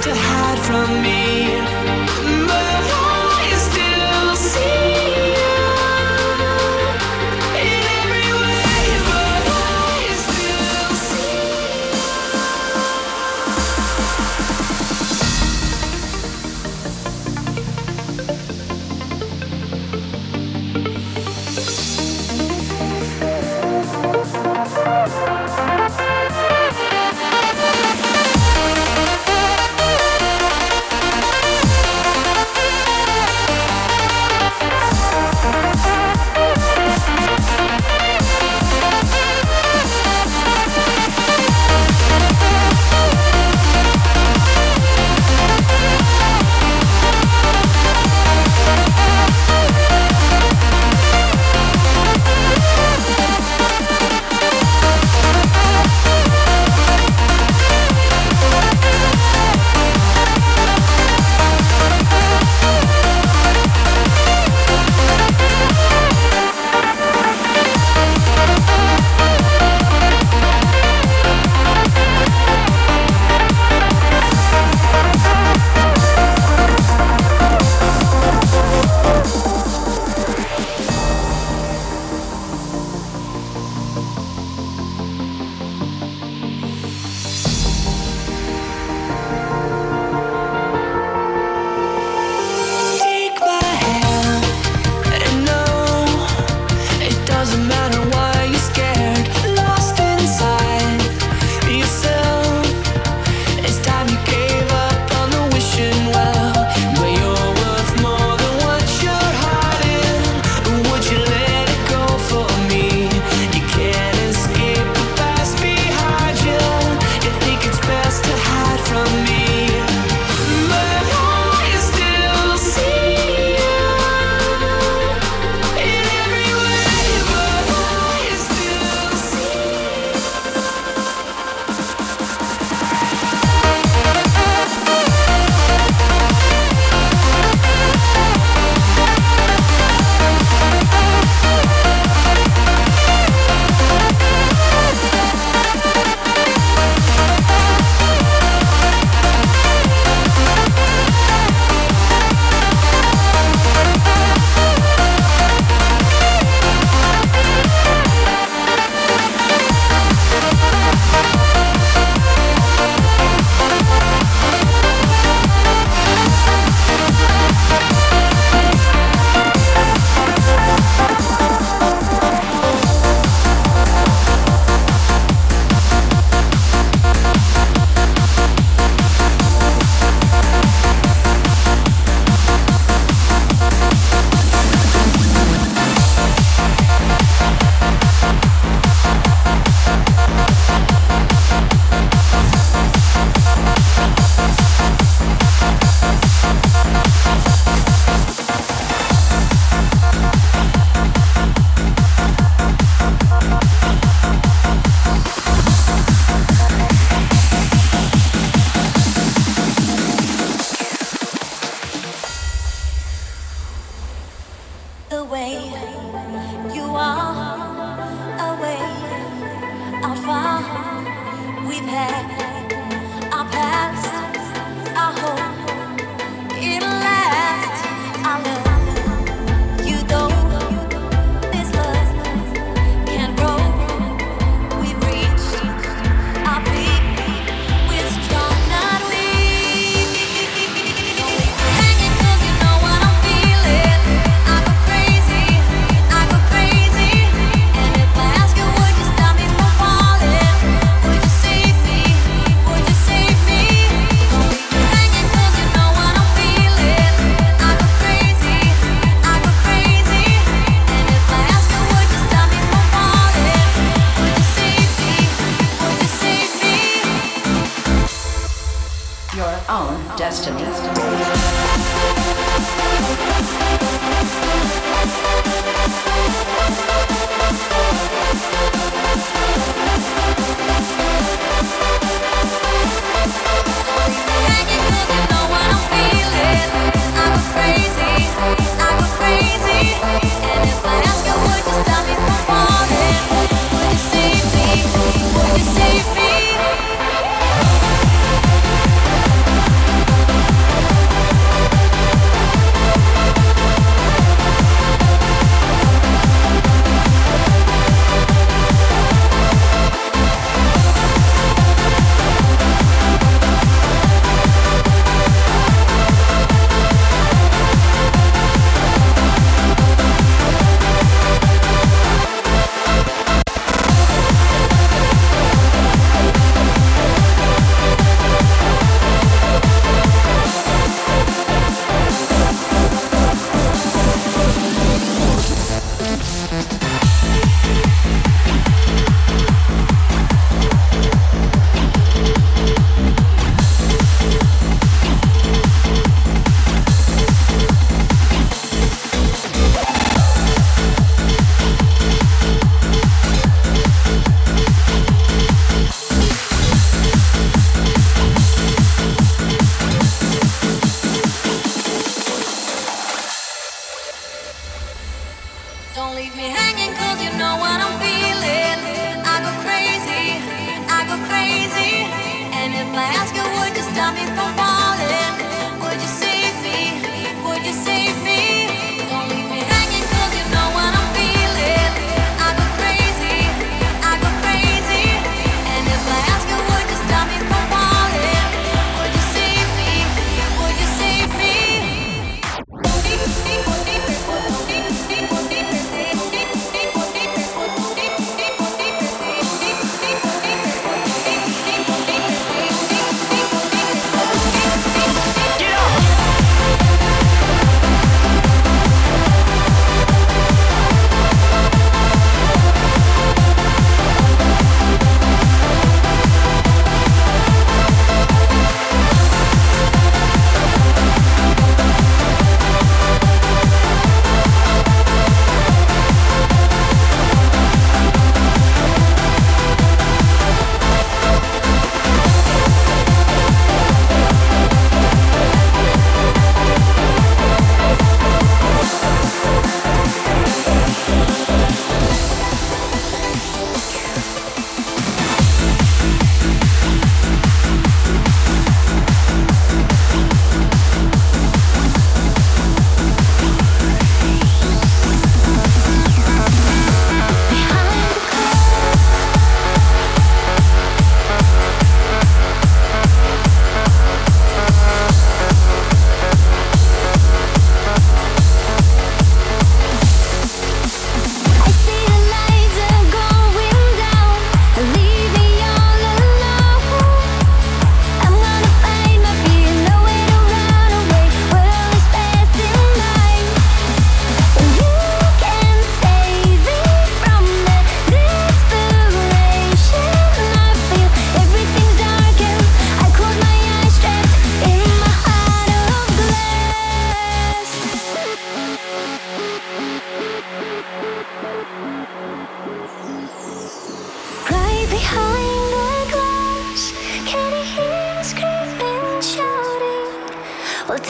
to hide from me.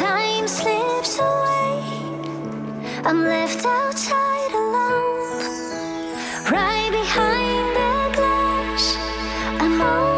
time slips away. I'm left outside alone, right behind the glass. I'm all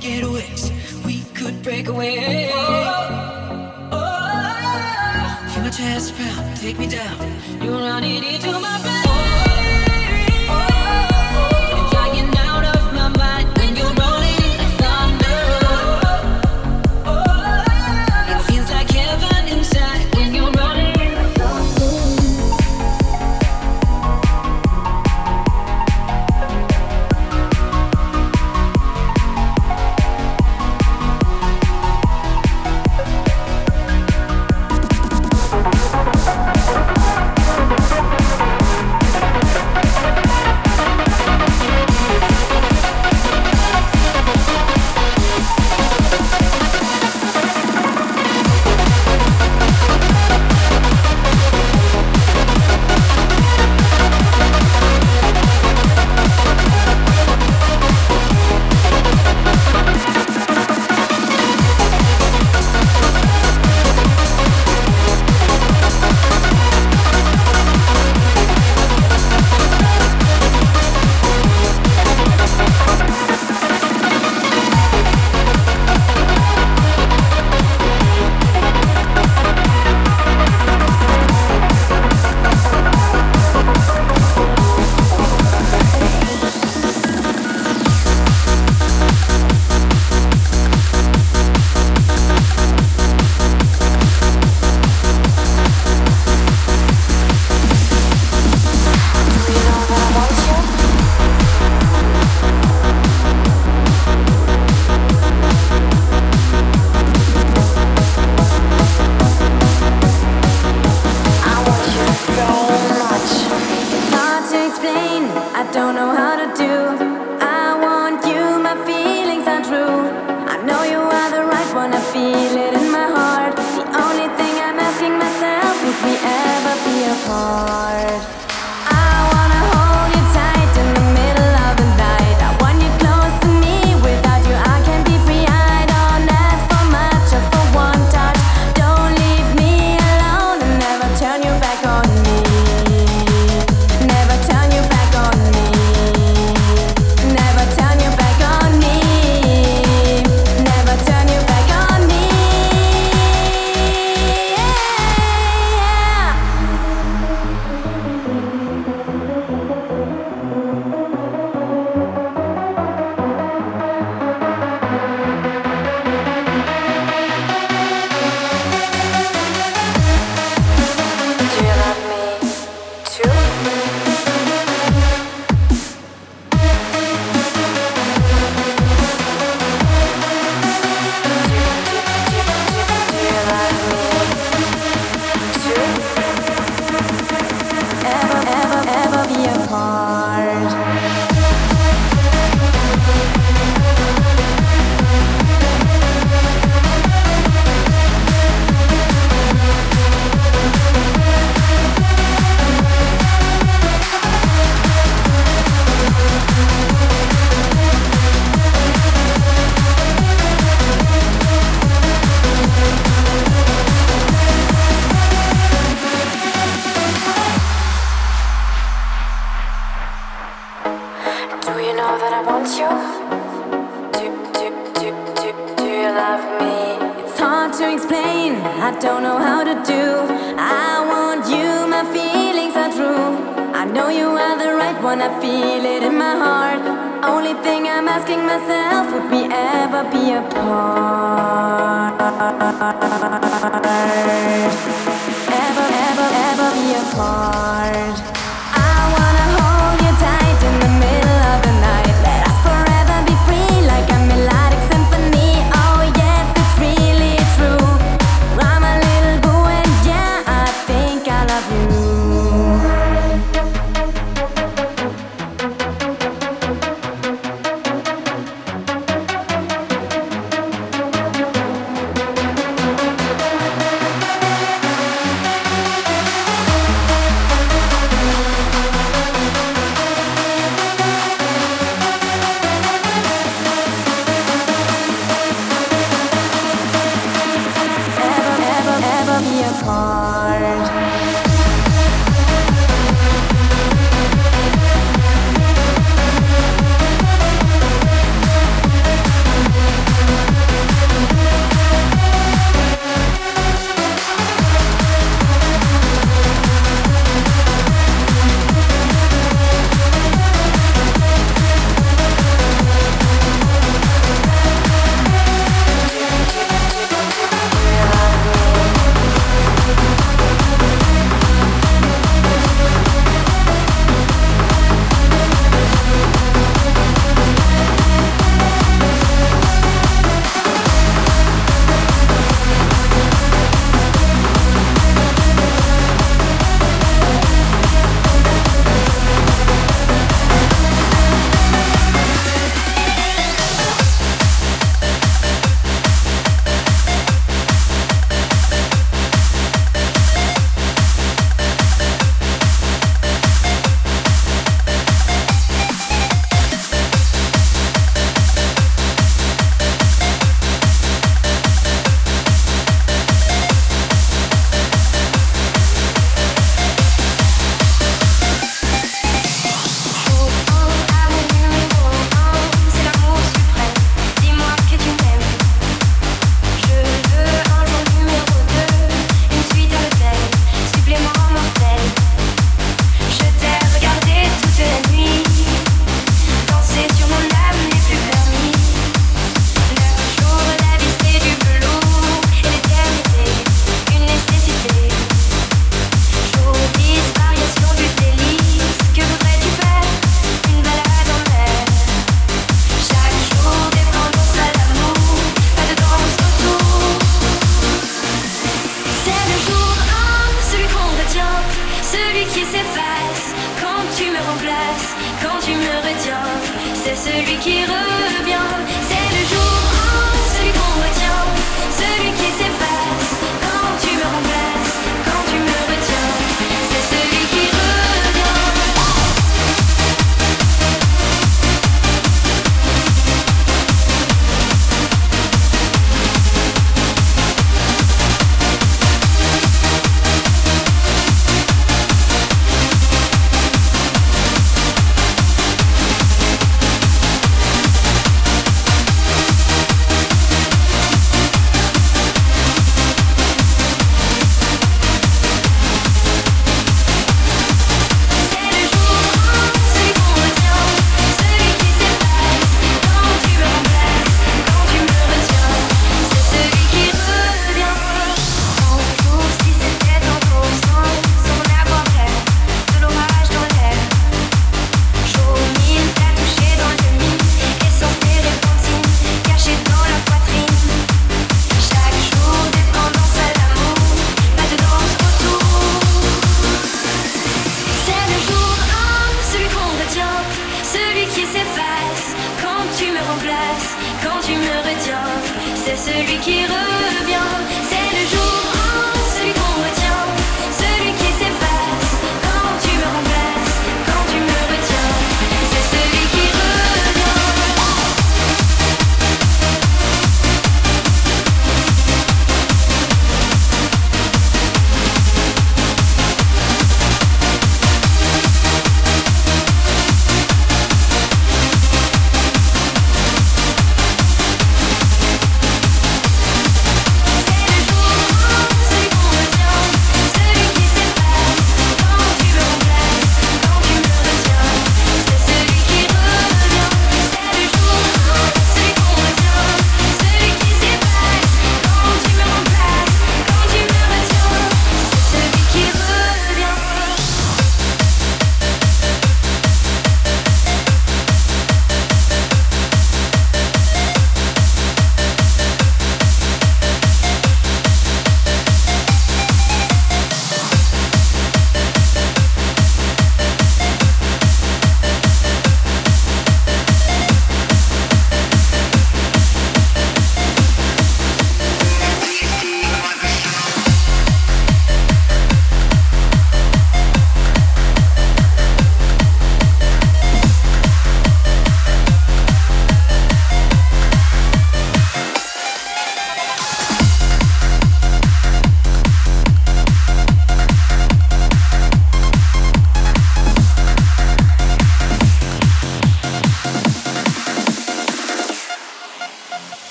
getaways. We could break away. Oh, oh, oh, Feel my chest pound, take me down. You're running into my bed.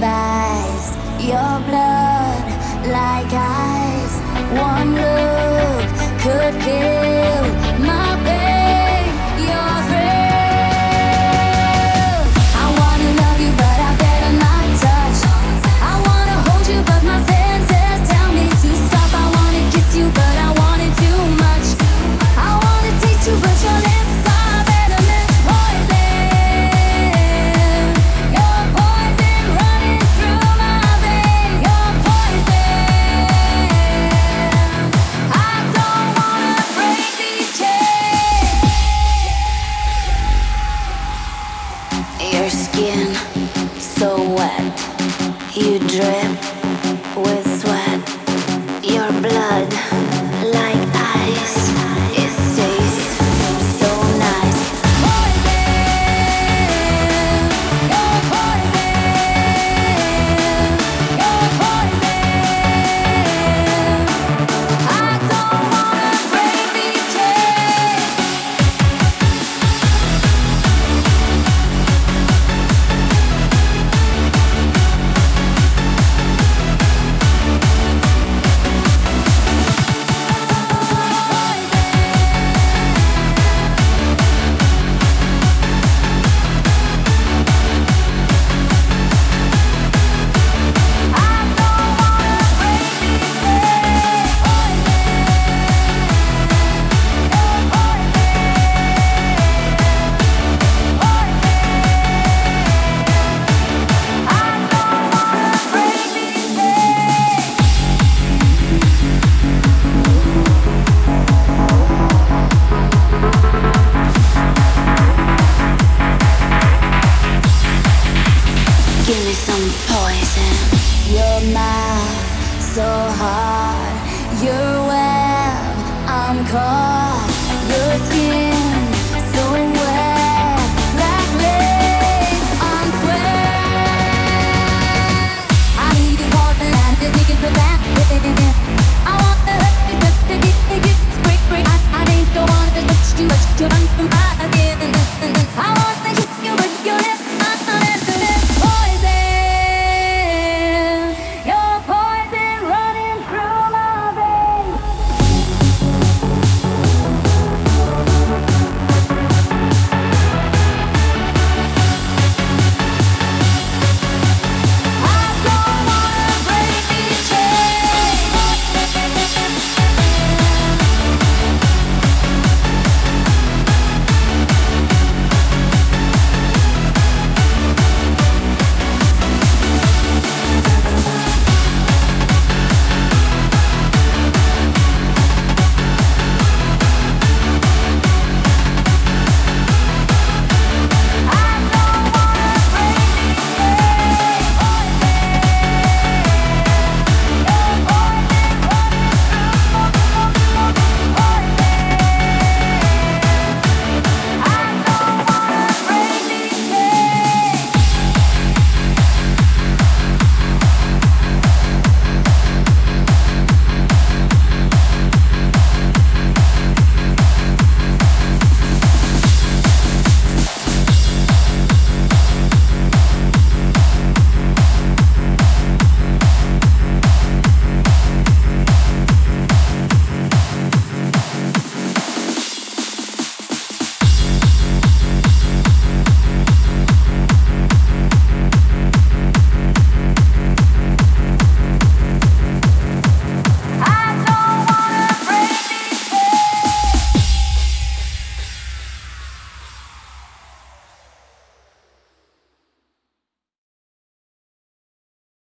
Your blood